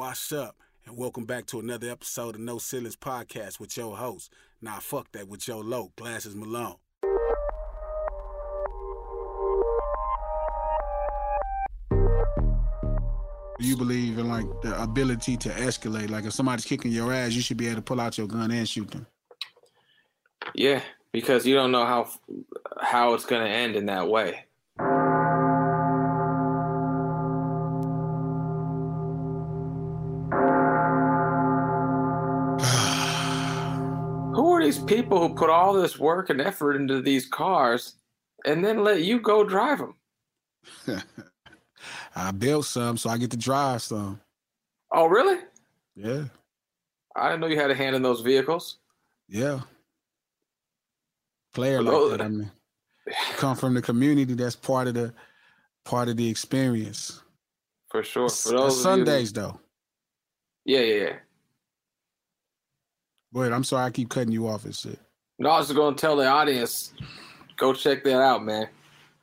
Wash up and welcome back to another episode of No Ceilings Podcast with your host. Nah, fuck that with your low, Glasses Malone. Do you believe in like the ability to escalate? Like if somebody's kicking your ass, you should be able to pull out your gun and shoot them. Yeah, because you don't know how how it's going to end in that way. These people who put all this work and effort into these cars and then let you go drive them? I built some, so I get to drive some. Oh, really? Yeah. I didn't know you had a hand in those vehicles. Yeah. Player like that. I mean, come from the community. That's part of the part of the experience. For sure. For those Sundays, though. Yeah, yeah, yeah. Go ahead. I'm sorry, I keep cutting you off and shit. No, I was going to tell the audience, go check that out, man.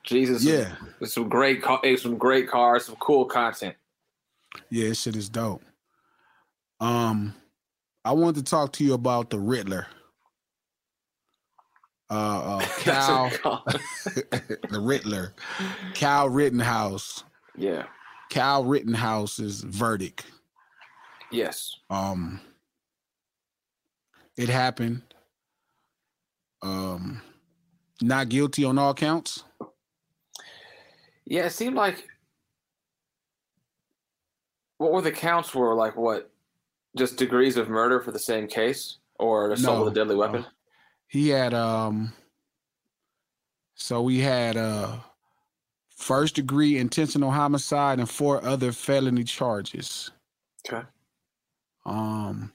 Jesus, yeah, some, some great, it's some great cars, some cool content. Yeah, this shit is dope. Um, I wanted to talk to you about the Riddler. Uh, uh Kyle, the Riddler, Kyle Rittenhouse. Yeah, Kyle Rittenhouse's verdict. Yes. Um, it happened. Um, not guilty on all counts. Yeah, it seemed like what were the counts were like what just degrees of murder for the same case or assault no, with a deadly weapon? Uh, he had um so we had uh first degree intentional homicide and four other felony charges. Okay. Um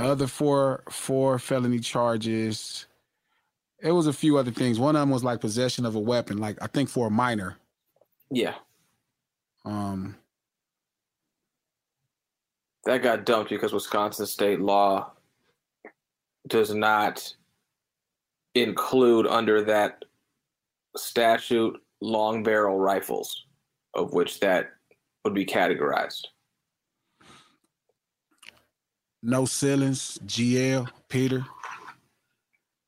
The other four four felony charges. It was a few other things. One of them was like possession of a weapon, like I think for a minor. Yeah. Um. That got dumped because Wisconsin state law does not include under that statute long barrel rifles, of which that would be categorized. No ceilings, GL, Peter.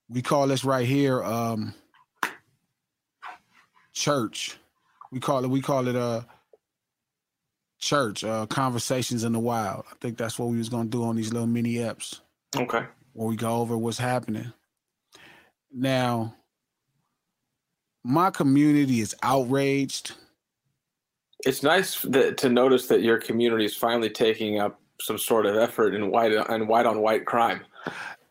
We call this right here um church. We call it we call it uh church, uh conversations in the wild. I think that's what we was gonna do on these little mini apps. Okay. Where we go over what's happening. Now, my community is outraged. It's nice that, to notice that your community is finally taking up some sort of effort in white and white on white crime.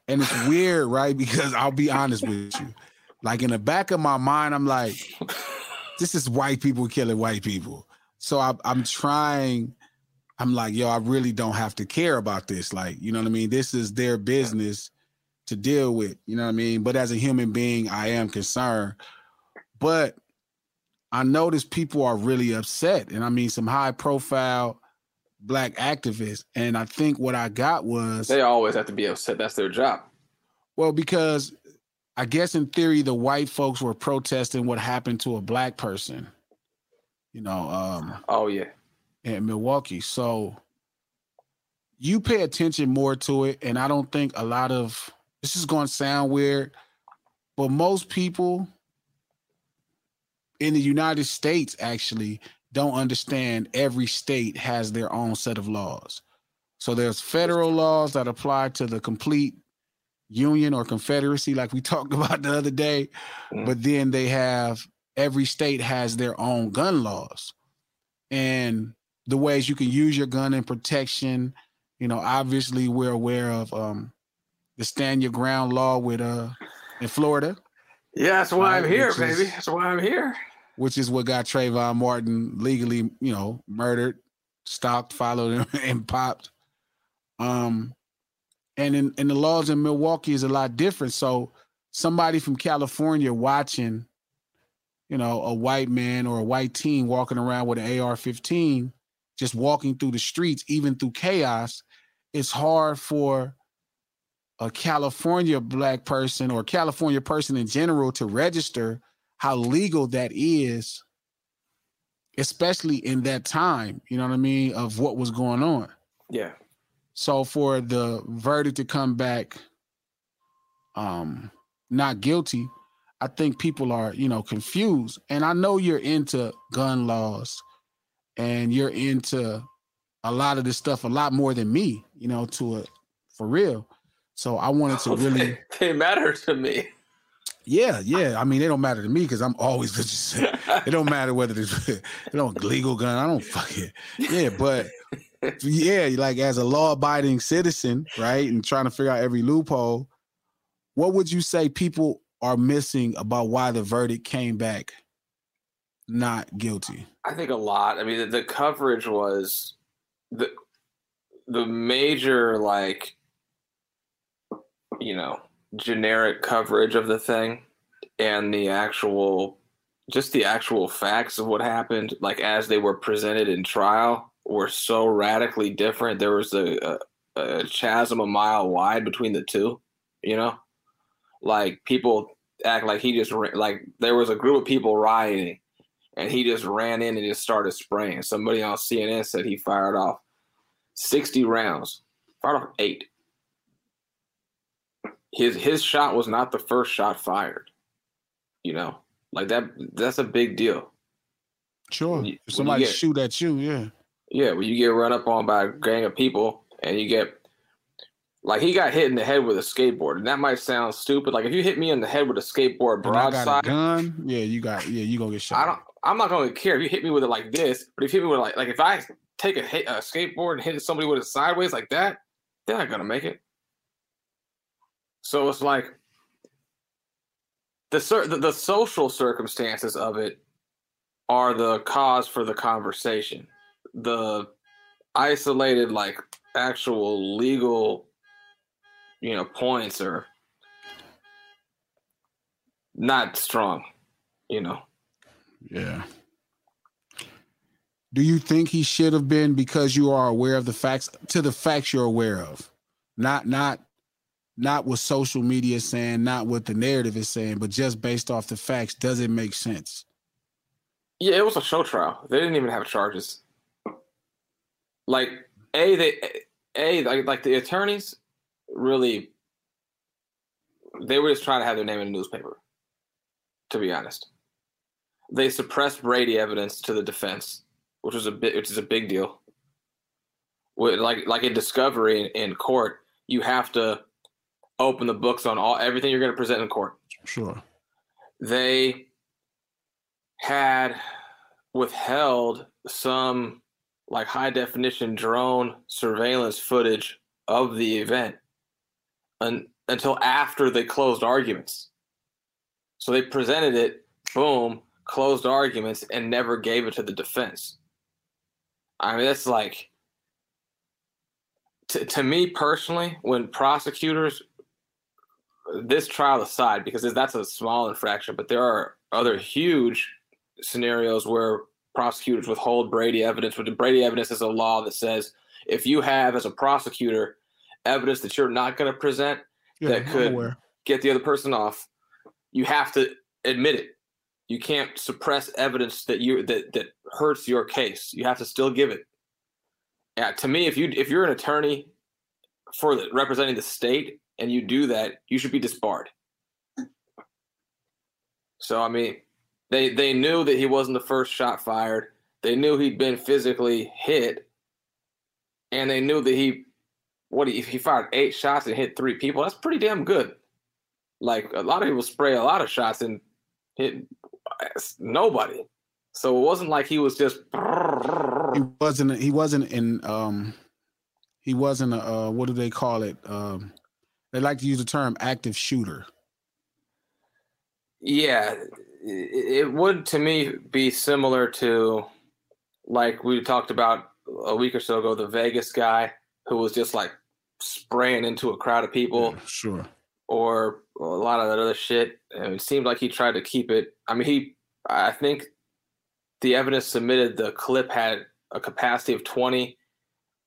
And it's weird, right? Because I'll be honest with you. Like in the back of my mind, I'm like, this is white people killing white people. So I, I'm trying. I'm like, yo, I really don't have to care about this. Like, you know what I mean? This is their business to deal with. You know what I mean? But as a human being, I am concerned. But I notice people are really upset, and I mean some high profile black activists. And I think what I got was they always have to be upset. That's their job. Well, because I guess in theory, the white folks were protesting what happened to a black person. You know. Um, oh yeah. In Milwaukee, so you pay attention more to it, and I don't think a lot of this is going to sound weird, but most people in the United States actually don't understand every state has their own set of laws. So there's federal laws that apply to the complete union or confederacy, like we talked about the other day, mm. but then they have every state has their own gun laws and the ways you can use your gun in protection. You know, obviously we're aware of um, the stand your ground law with uh in Florida. Yeah, that's why I'm here, baby. That's why I'm here which is what got Trayvon Martin legally, you know, murdered, stalked, followed, and popped. Um, and in, in the laws in Milwaukee is a lot different. So somebody from California watching, you know, a white man or a white teen walking around with an AR-15, just walking through the streets, even through chaos, it's hard for a California black person or California person in general to register how legal that is, especially in that time, you know what I mean, of what was going on. Yeah. So for the verdict to come back um not guilty, I think people are, you know, confused. And I know you're into gun laws and you're into a lot of this stuff a lot more than me, you know, to a for real. So I wanted to really they, they matter to me. Yeah, yeah. I mean, they don't matter to me because I'm always just. it don't matter whether it's it don't legal gun. I don't fuck it. Yeah, but yeah, like as a law-abiding citizen, right, and trying to figure out every loophole. What would you say people are missing about why the verdict came back not guilty? I think a lot. I mean, the, the coverage was the the major like you know generic coverage of the thing and the actual just the actual facts of what happened like as they were presented in trial were so radically different. There was a, a, a chasm a mile wide between the two you know? Like people act like he just like there was a group of people rioting and he just ran in and just started spraying. Somebody on cnn said he fired off 60 rounds fired off eight his his shot was not the first shot fired. You know, like that. That's a big deal. Sure. You, if somebody get, shoot at you, yeah. Yeah, when you get run up on by a gang of people and you get like he got hit in the head with a skateboard, and that might sound stupid. Like if you hit me in the head with a skateboard broadside, gun, yeah, you got, yeah, you gonna get shot. I don't. I'm not gonna care if you hit me with it like this, but if you hit me with like, like if I take a hit a skateboard and hit somebody with it sideways like that, they're not gonna make it. So it's like the, the the social circumstances of it are the cause for the conversation. The isolated, like actual legal, you know, points are not strong. You know. Yeah. Do you think he should have been because you are aware of the facts to the facts you're aware of? Not not not what social media is saying, not what the narrative is saying, but just based off the facts, does it make sense? Yeah, it was a show trial. They didn't even have charges. Like a they a like like the attorneys really they were just trying to have their name in the newspaper. To be honest, they suppressed Brady evidence to the defense, which was a bit which is a big deal. With like like in discovery in, in court, you have to open the books on all everything you're going to present in court. Sure. They had withheld some like high definition drone surveillance footage of the event un- until after they closed arguments. So they presented it, boom, closed arguments, and never gave it to the defense. I mean, that's like, to, to me personally, when prosecutors this trial aside, because that's a small infraction, but there are other huge scenarios where prosecutors withhold Brady evidence. But the Brady evidence is a law that says if you have, as a prosecutor, evidence that you're not going to present Yeah, that I'm could aware. get the other person off, you have to admit it. You can't suppress evidence that you that that hurts your case. You have to still give it. Yeah, to me, if you if you're an attorney for the, representing the state and you do that, you should be disbarred. So I mean, they they knew that he wasn't the first shot fired. They knew he'd been physically hit, and they knew that he what he, he fired eight shots and hit three people. That's pretty damn good. Like a lot of people spray a lot of shots and hit nobody. So it wasn't like he was just. He wasn't. He wasn't in. Um, he wasn't a. Uh, what do they call it? Um, they like to use the term active shooter. Yeah, it, would to me be similar to like we talked about a week or so ago, the Vegas guy who was just like spraying into a crowd of people, Sure. or a lot of that other shit. And it seemed like he tried to keep it. I mean, he. I think the evidence submitted, the clip had a capacity of twenty.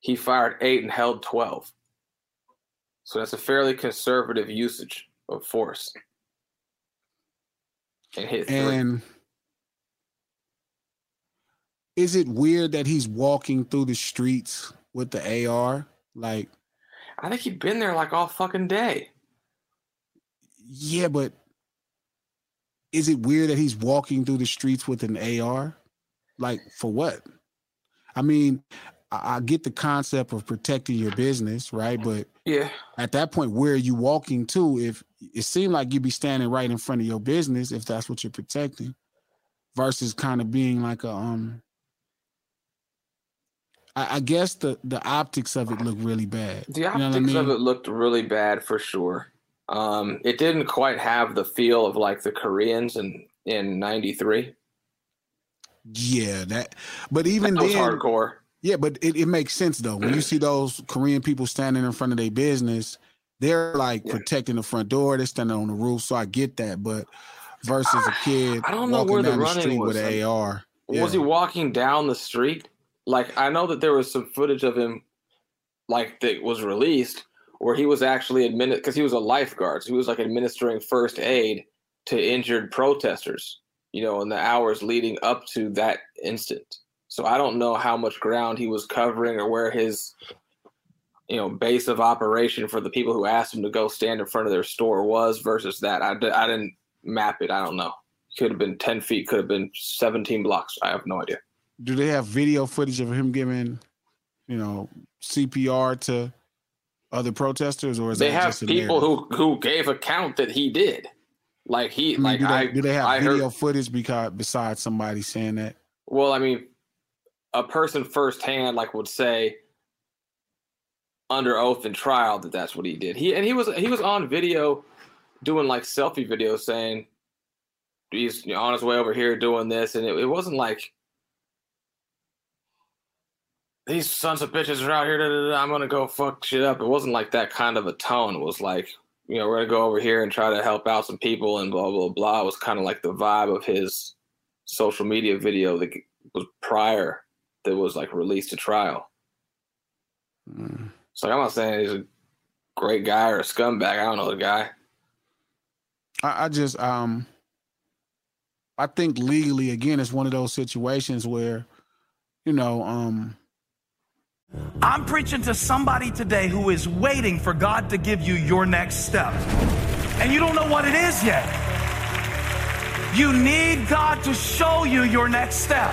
He fired eight and held twelve. So that's a fairly conservative usage of force. And hit three. And is it weird that he's walking through the streets with the AR? Like, I think he'd been there like all fucking day. yeah, but is it weird that he's walking through the streets with an AR? Like, for what? I mean, I, I get the concept of protecting your business, right? But Yeah. at that point, where are you walking to? If it seemed like you'd be standing right in front of your business, if that's what you're protecting, versus kind of being like a um. I, I guess the the optics of it look really bad. The You know optics I of it looked really bad for sure. Um, it didn't quite have the feel of like the Koreans in in '93. Yeah, that. But even That was then, hardcore. Yeah, but it, it makes sense though. When you see those Korean people standing in front of their business, they're like Yeah. protecting the front door, they're standing on the roof. So I get that. But versus a kid I don't know where the down the running street was. with an AR. Was he walking down the street? Like I know that there was some footage of him, like that was released, where he was actually admitted because he was a lifeguard. So he was like administering first aid to injured protesters. You know, in the hours leading up to that instant. So I don't know how much ground he was covering or where his, you know, base of operation for the people who asked him to go stand in front of their store was versus that. I, I didn't map it. I don't know. Could have been 10 feet, could have been 17 blocks. I have no idea. Do they have video footage of him giving, you know, CPR to other protesters, or is they have people narrative? who who gave account that he did. Like he I mean, like do, they, I do they have I video heard footage because besides somebody saying that? well, I mean a person firsthand like would say under oath in trial that that's what he did. He and he was he was on video doing like selfie videos saying he's on his way over here doing this and it, it wasn't like these sons of bitches are out here. Da, da, da, I'm gonna go fuck shit up. It wasn't like that kind of a tone. It was like, you know, we're gonna go over here and try to help out some people and blah blah blah. It was kind of like the vibe of his social media video that was prior that was like released to trial. Mm. So I'm not saying he's a great guy or a scumbag. I don't know the guy. I, I just um I think legally again it's one of those situations where, you know, um I'm preaching to somebody today who is waiting for God to give you your next step. And you don't know what it is yet. You need God to show you your next step.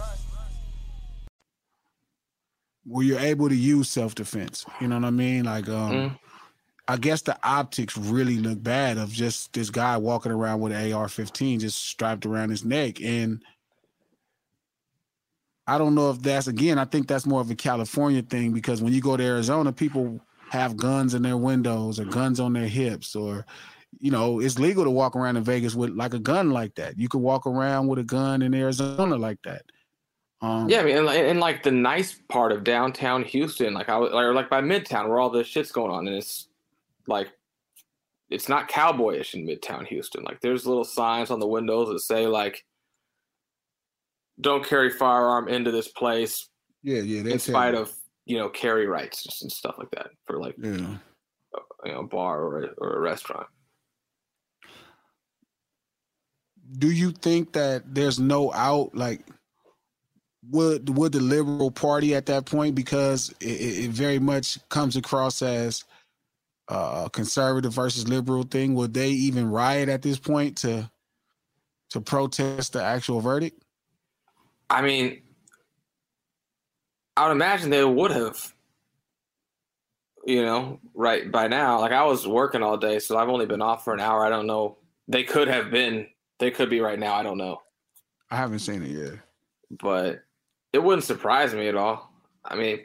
Where you're able to use self defense. You know what I mean? Like, um, mm. I guess the optics really look bad of just this guy walking around with an AR-15 just strapped around his neck, and I don't know if that's again. I think that's more of a California thing because when you go to Arizona, people have guns in their windows or guns on their hips or you know, it's legal to walk around in Vegas with like a gun like that. You could walk around with a gun in Arizona like that. Um, yeah, I mean, in, in, like the nice part of downtown Houston, like I was, or like by Midtown, where all this shit's going on, and it's like it's not cowboyish in Midtown Houston. Like there's little signs on the windows that say like, "Don't carry firearm into this place." Yeah, yeah. In spite of you know carry rights and stuff like that for like yeah. a, you know, a bar or a, or a restaurant. Do you think that there's no out like? Would would the liberal party at that point because it, it very much comes across as uh, a conservative versus liberal thing. Would they even riot at this point to to protest the actual verdict? I mean i would imagine they would have you know right by now. Like i was working all day so i've only been off for an hour. I don't know. They could have been. They could be right now. I don't know. I haven't seen it yet. But it wouldn't surprise me at all. I mean,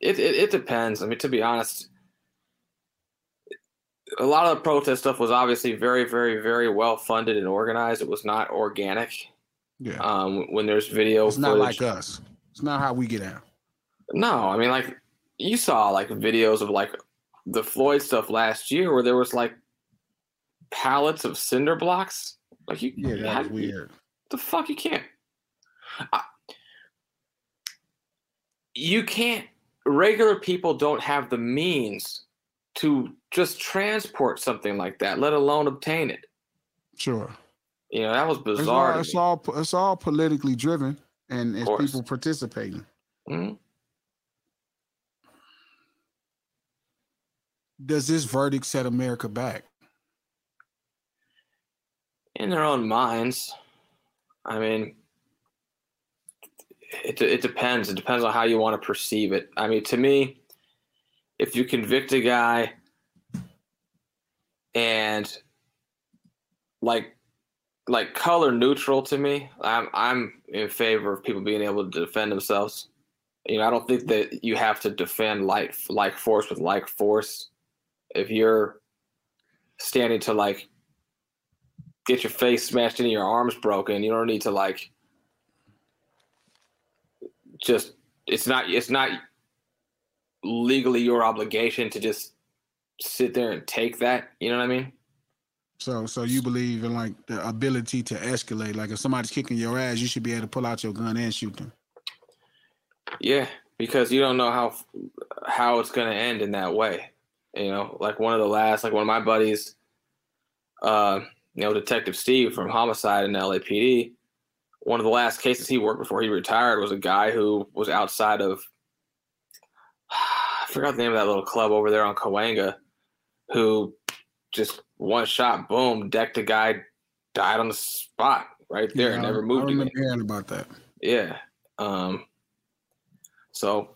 it, it, it depends. I mean, to be honest, a lot of the protest stuff was obviously very, very, very well funded and organized. It was not organic. Yeah. Um, when there's video, it's not like us. It's not how we get out. No, I mean, like you saw like videos of like the Floyd stuff last year, where there was like pallets of cinder blocks. Like you, yeah, that's weird. The fuck you can't. I, you can't regular people don't have the means to just transport something like that, let alone obtain it. Sure. You know, that was bizarre. It's all it's all, it's all politically driven and it's people participating. Mm-hmm. Does this verdict set America back? In their own minds. I mean, it, it depends. It depends on how you want to perceive it. I mean, to me, if you convict a guy and like like color neutral to me. I'm I'm in favor of people being able to defend themselves. You know, I don't think that you have to defend like like force with like force. If you're standing to like get your face smashed in your arms broken, you don't need to like just it's not it's not legally your obligation to just sit there and take that. You know what I mean? So, so you believe in like the ability to escalate? Like if somebody's kicking your ass, you should be able to pull out your gun and shoot them. Yeah, because you don't know how how it's gonna end in that way. You know, like one of the last, like one of my buddies, uh, you know, Detective Steve from Homicide in LAPD. One of the last cases he worked before he retired was a guy who was outside of I forgot the name of that little club over there on Cahuenga, who just one shot, boom, decked a guy, died on the spot right there, yeah, never moved. I remember again. hearing about that. Yeah. Um, so,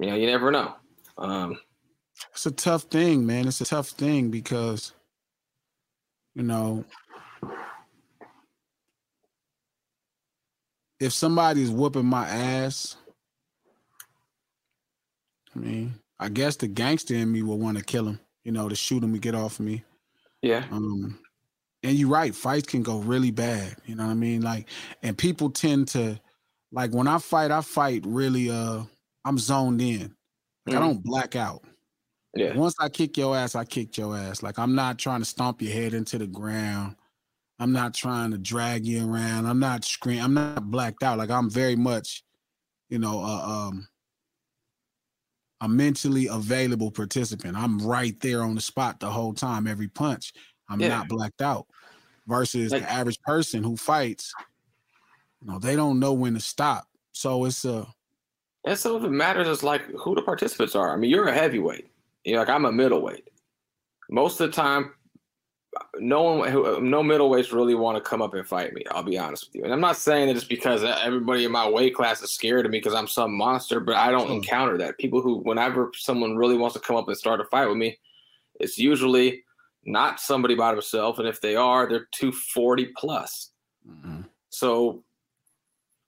you know, you never know. Um, it's a tough thing, man. It's a tough thing because, you know, if somebody's whooping my ass, I mean, I guess the gangster in me will want to kill him, you know, to shoot him and get off of me. Yeah. Um, and you're right, fights can go really bad. You know what I mean? Like, and people tend to, like, when I fight, I fight really. Uh, I'm zoned in. Like, mm. I don't black out. Yeah. Once I kick your ass, I kick your ass. Like, I'm not trying to stomp your head into the ground. I'm not trying to drag you around. I'm not scream. I'm not blacked out. Like, I'm very much, you know, uh, um, a mentally available participant. I'm right there on the spot the whole time, every punch. I'm yeah. not blacked out. Versus like, the average person who fights, you know, they don't know when to stop. So it's a. And some of it matters is like who the participants are. I mean, you're a heavyweight. You know, like I'm a middleweight. Most of the time, no one, no middleweights really want to come up and fight me. I'll be honest with you. And I'm not saying that it's because everybody in my weight class is scared of me because I'm some monster, but I don't encounter that. People who, whenever someone really wants to come up and start a fight with me, it's usually not somebody by themselves. And if they are, they're 240 plus. Mm-hmm. So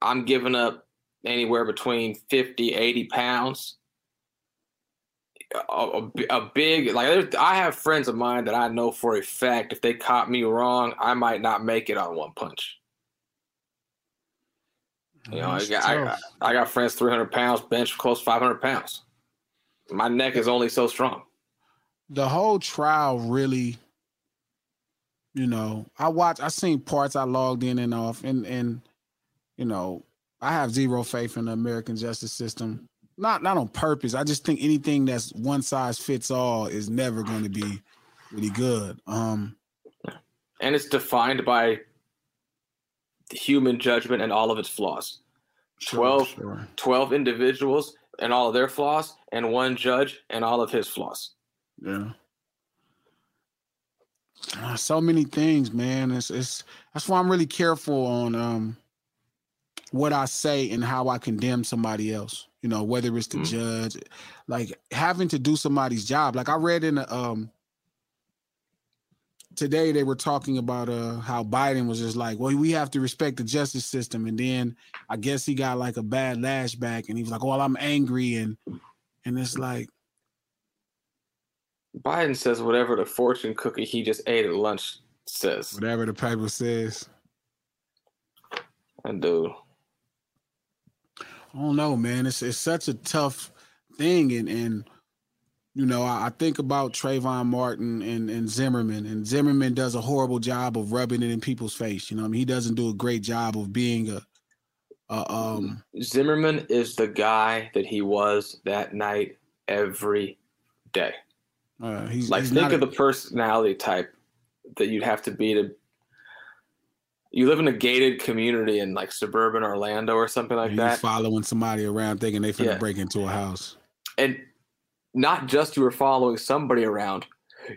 I'm giving up anywhere between 50, 80 pounds a, a, big like I have friends of mine that I know for a fact if they caught me wrong, I might not make it on one punch. You know, I got, I, I got friends 300 pounds, bench close 500 pounds. My neck is only so strong. The whole trial really, you know, I watched, I seen parts I logged in and off, and, and, you know, I have zero faith in the American justice system not not on purpose. I just think anything that's one size fits all is never going to be really good. Um, and it's defined by human judgment and all of its flaws. Sure, 12, sure. 12 individuals and all of their flaws, and one judge and all of his flaws. Yeah. Uh, so many things, man. It's it's that's why I'm really careful on um what I say and how I condemn somebody else you know, whether it's the mm-hmm. judge, like having to do somebody's job. Like I read in a, um today they were talking about uh how Biden was just like, well, we have to respect the justice system, and then I guess he got like a bad lashback, and he was like, well, I'm angry, and and it's like Biden says whatever the fortune cookie he just ate at lunch says. Whatever the paper says. And dude. I don't know, man. It's it's such a tough thing, and and you know, I, I, think about Trayvon Martin and and Zimmerman, and Zimmerman does a horrible job of rubbing it in people's face. You know, I mean, he doesn't do a great job of being a. a um, Zimmerman is the guy that he was that night every day. Uh, he's like he's think of a, the personality type that you'd have to be to you live in a gated community in like suburban Orlando or something like that. Following somebody around thinking they finna yeah. break into a house. And not just you were following somebody around,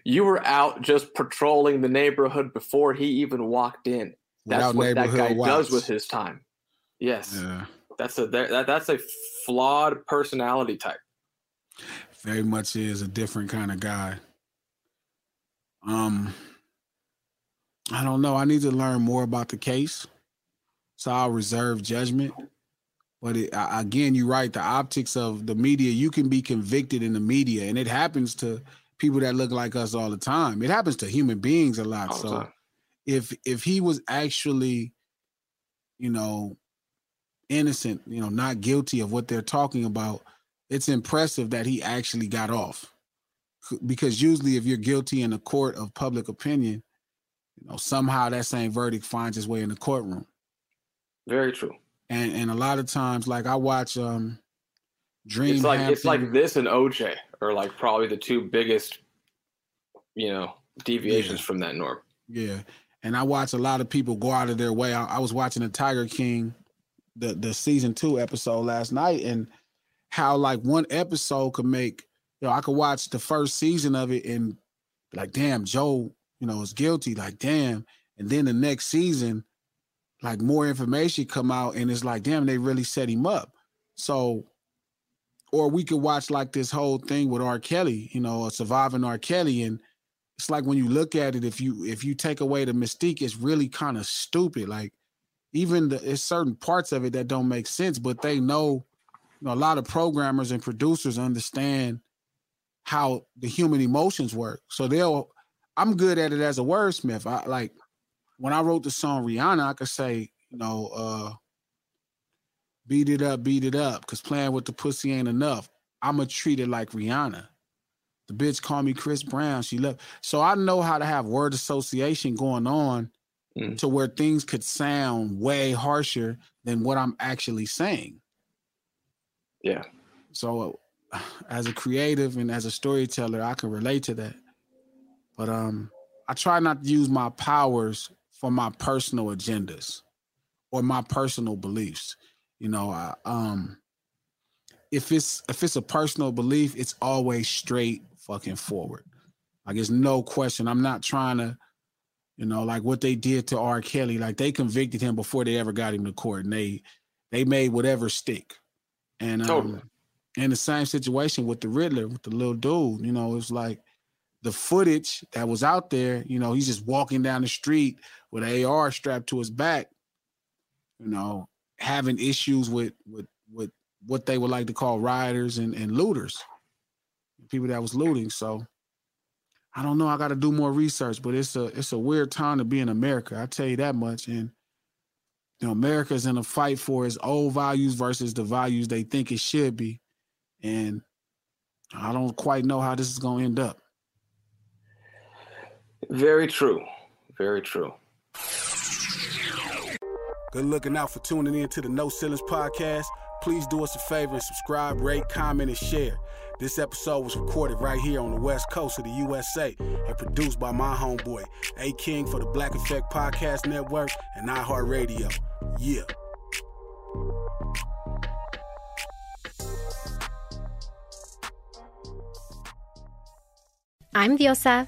you were out just patrolling the neighborhood before he even walked in. That's Without what that guy watch. does with his time. Yes. Yeah. That's a that, that's a flawed personality type. Very much is a different kind of guy. Um I don't know. I need to learn more about the case, so I'll reserve judgment. But it, again, you're right. The optics of the media, you can be convicted in the media, and it happens to people that look like us all the time. It happens to human beings a lot. so if if he was actually, you know, innocent, you know, not guilty of what they're talking about, it's impressive that he actually got off. Because usually if you're guilty in a court of public opinion, you know, somehow that same verdict finds its way in the courtroom. Very true. And and a lot of times, like I watch um Dream. It's like it's like this and OJ are like probably the two biggest, you know, deviations yeah. from that norm. Yeah. And I watch a lot of people go out of their way. I, I was watching the Tiger King, the the season two episode last night, and how like one episode could make you know, I could watch the first season of it and like, damn, Joe, you know, is guilty. Like, damn. And then the next season, like more information come out and it's like, damn, they really set him up. So, or we could watch like this whole thing with R. Kelly, you know, uh, surviving R. Kelly. And it's like when you look at it, if you if you take away the mystique, it's really kind of stupid. Like even the it's certain parts of it that don't make sense, but they know, you know, a lot of programmers and producers understand how the human emotions work. So they'll I'm good at it as a wordsmith. I like when I wrote the song Rihanna, I could say, you know, uh beat it up, beat it up, because playing with the pussy ain't enough. I'ma treat it like Rihanna. The bitch call me Chris Brown. She left. So I know how to have word association going on mm. to where things could sound way harsher than what I'm actually saying. Yeah. So as a creative and as a storyteller, I can relate to that. But um, I try not to use my powers for my personal agendas or my personal beliefs. You know, I, um, if it's if it's a personal belief, it's always straight fucking forward. Like it's no question. I'm not trying to, you know, like what they did to R. Kelly. Like they convicted him before they ever got him to court, and they they made whatever stick. And um, totally in the same situation with the Riddler, with the little dude. You know, it's like the footage that was out there. You know, he's just walking down the street with an AR strapped to his back. You know, having issues with with with what they would like to call rioters and, and looters, people that was looting. So I don't know. I got to do more research, but it's a it's a weird time to be in America. I tell you that much. And you know, America's in a fight for its old values versus the values they think it should be. And I don't quite know how this is going to end up. Very true. Very true. Good looking out for tuning in to the No Ceilings podcast. Please do us a favor and subscribe, rate, comment, and share. This episode was recorded right here on the west coast of the USA and produced by my homeboy, A King for the Black Effect Podcast Network and iHeartRadio. Yeah. I'm Diosa.